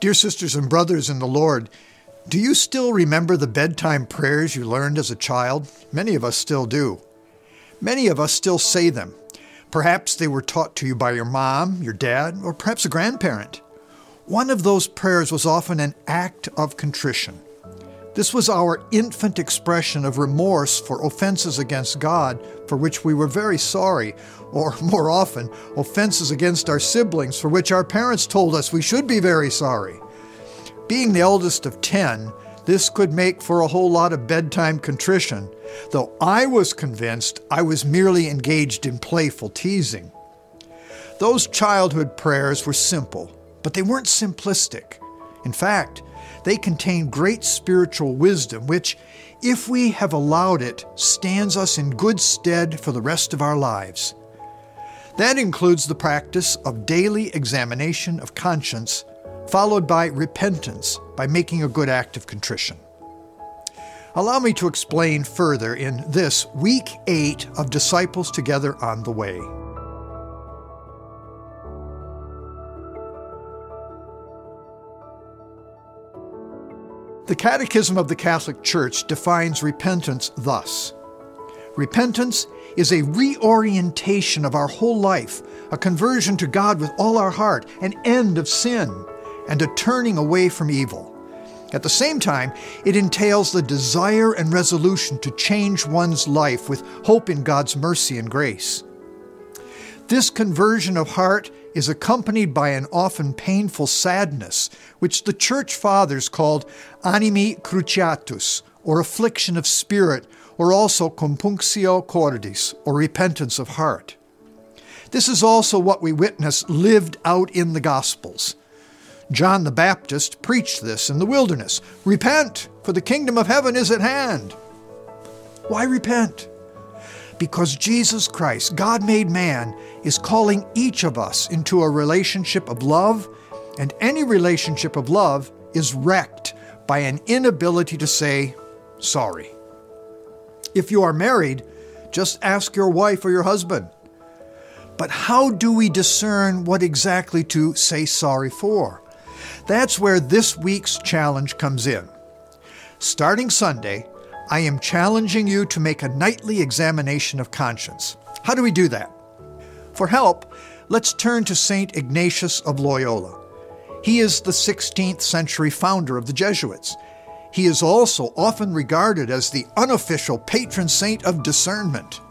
Dear sisters and brothers in the Lord, do you still remember the bedtime prayers you learned as a child? Many of us still do. Many of us still say them. Perhaps they were taught to you by your mom, your dad, or perhaps a grandparent. One of those prayers was often an act of contrition. This was our infant expression of remorse for offenses against God for which we were very sorry, or more often, offenses against our siblings for which our parents told us we should be very sorry. Being the eldest of ten, this could make for a whole lot of bedtime contrition, though I was convinced I was merely engaged in playful teasing. Those childhood prayers were simple, but they weren't simplistic. In fact, they contain great spiritual wisdom, which, if we have allowed it, stands us in good stead for the rest of our lives. That includes the practice of daily examination of conscience, followed by repentance by making a good act of contrition. Allow me to explain further in this week 8 of Disciples Together on the Way. The Catechism of the Catholic Church defines repentance thus Repentance is a reorientation of our whole life, a conversion to God with all our heart, an end of sin, and a turning away from evil. At the same time, it entails the desire and resolution to change one's life with hope in God's mercy and grace. This conversion of heart is accompanied by an often painful sadness, which the Church Fathers called animi cruciatus, or affliction of spirit, or also compunctio cordis, or repentance of heart. This is also what we witness lived out in the Gospels. John the Baptist preached this in the wilderness Repent, for the kingdom of heaven is at hand. Why repent? Because Jesus Christ, God made man, is calling each of us into a relationship of love, and any relationship of love is wrecked by an inability to say sorry. If you are married, just ask your wife or your husband. But how do we discern what exactly to say sorry for? That's where this week's challenge comes in. Starting Sunday, I am challenging you to make a nightly examination of conscience. How do we do that? For help, let's turn to St. Ignatius of Loyola. He is the 16th century founder of the Jesuits. He is also often regarded as the unofficial patron saint of discernment.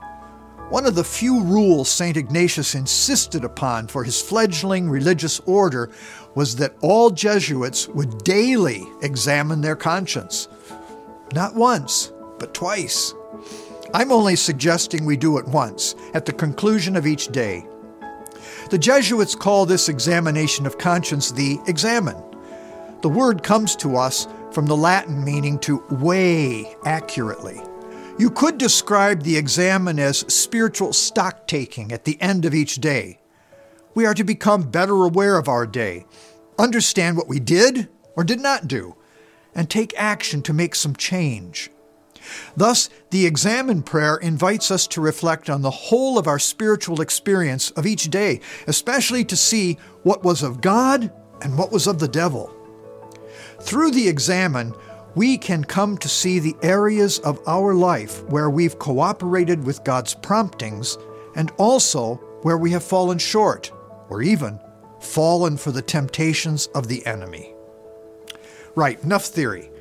One of the few rules St. Ignatius insisted upon for his fledgling religious order was that all Jesuits would daily examine their conscience. Not once, but twice. I'm only suggesting we do it once, at the conclusion of each day. The Jesuits call this examination of conscience the examen. The word comes to us from the Latin meaning to weigh accurately. You could describe the examen as spiritual stock taking at the end of each day. We are to become better aware of our day, understand what we did or did not do, and take action to make some change. Thus, the examen prayer invites us to reflect on the whole of our spiritual experience of each day, especially to see what was of God and what was of the devil. Through the examen, we can come to see the areas of our life where we've cooperated with God's promptings and also where we have fallen short, or even fallen for the temptations of the enemy. Right, enough theory.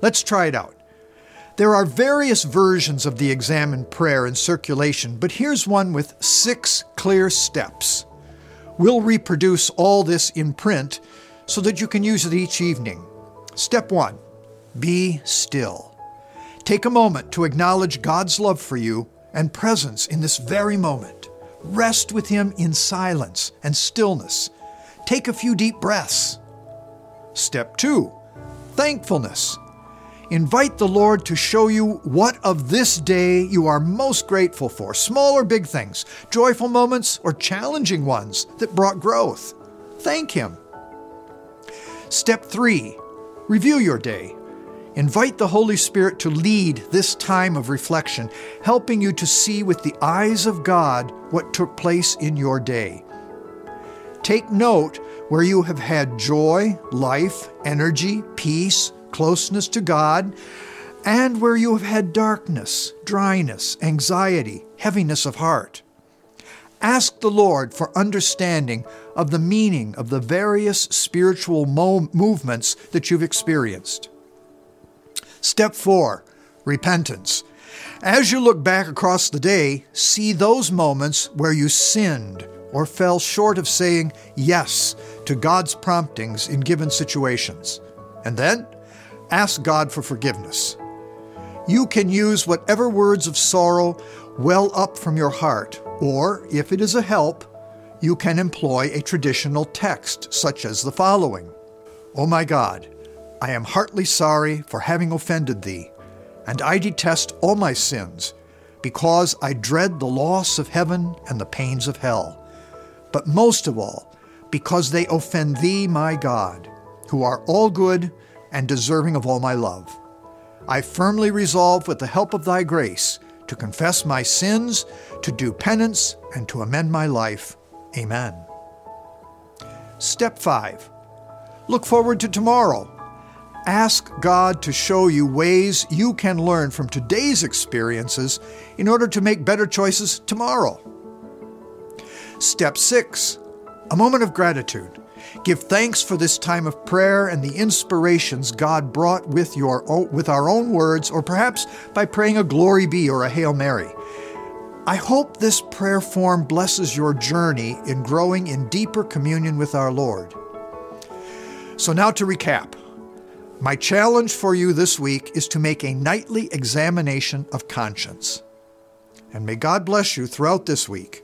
Let's try it out. There are various versions of the examen prayer in circulation, but here's one with six clear steps. We'll reproduce all this in print so that you can use it each evening. Step one be still. Take a moment to acknowledge God's love for you and presence in this very moment. Rest with Him in silence and stillness. Take a few deep breaths. Step two thankfulness. Invite the Lord to show you what of this day you are most grateful for small or big things, joyful moments or challenging ones that brought growth. Thank Him. Step three review your day. Invite the Holy Spirit to lead this time of reflection, helping you to see with the eyes of God what took place in your day. Take note where you have had joy, life, energy, peace, closeness to God, and where you have had darkness, dryness, anxiety, heaviness of heart. Ask the Lord for understanding of the meaning of the various spiritual mo- movements that you've experienced. Step four repentance. As you look back across the day, see those moments where you sinned or fell short of saying yes to God's promptings in given situations. And then ask God for forgiveness. You can use whatever words of sorrow well up from your heart, or if it is a help, you can employ a traditional text such as the following O oh my God, I am heartily sorry for having offended thee, and I detest all my sins, because I dread the loss of heaven and the pains of hell. But most of all, because they offend thee, my God, who are all good and deserving of all my love. I firmly resolve, with the help of thy grace, to confess my sins, to do penance, and to amend my life. Amen. Step 5. Look forward to tomorrow. Ask God to show you ways you can learn from today's experiences in order to make better choices tomorrow. Step 6. A moment of gratitude. Give thanks for this time of prayer and the inspirations God brought with, your, with our own words, or perhaps by praying a Glory Be or a Hail Mary. I hope this prayer form blesses your journey in growing in deeper communion with our Lord. So, now to recap. My challenge for you this week is to make a nightly examination of conscience. And may God bless you throughout this week.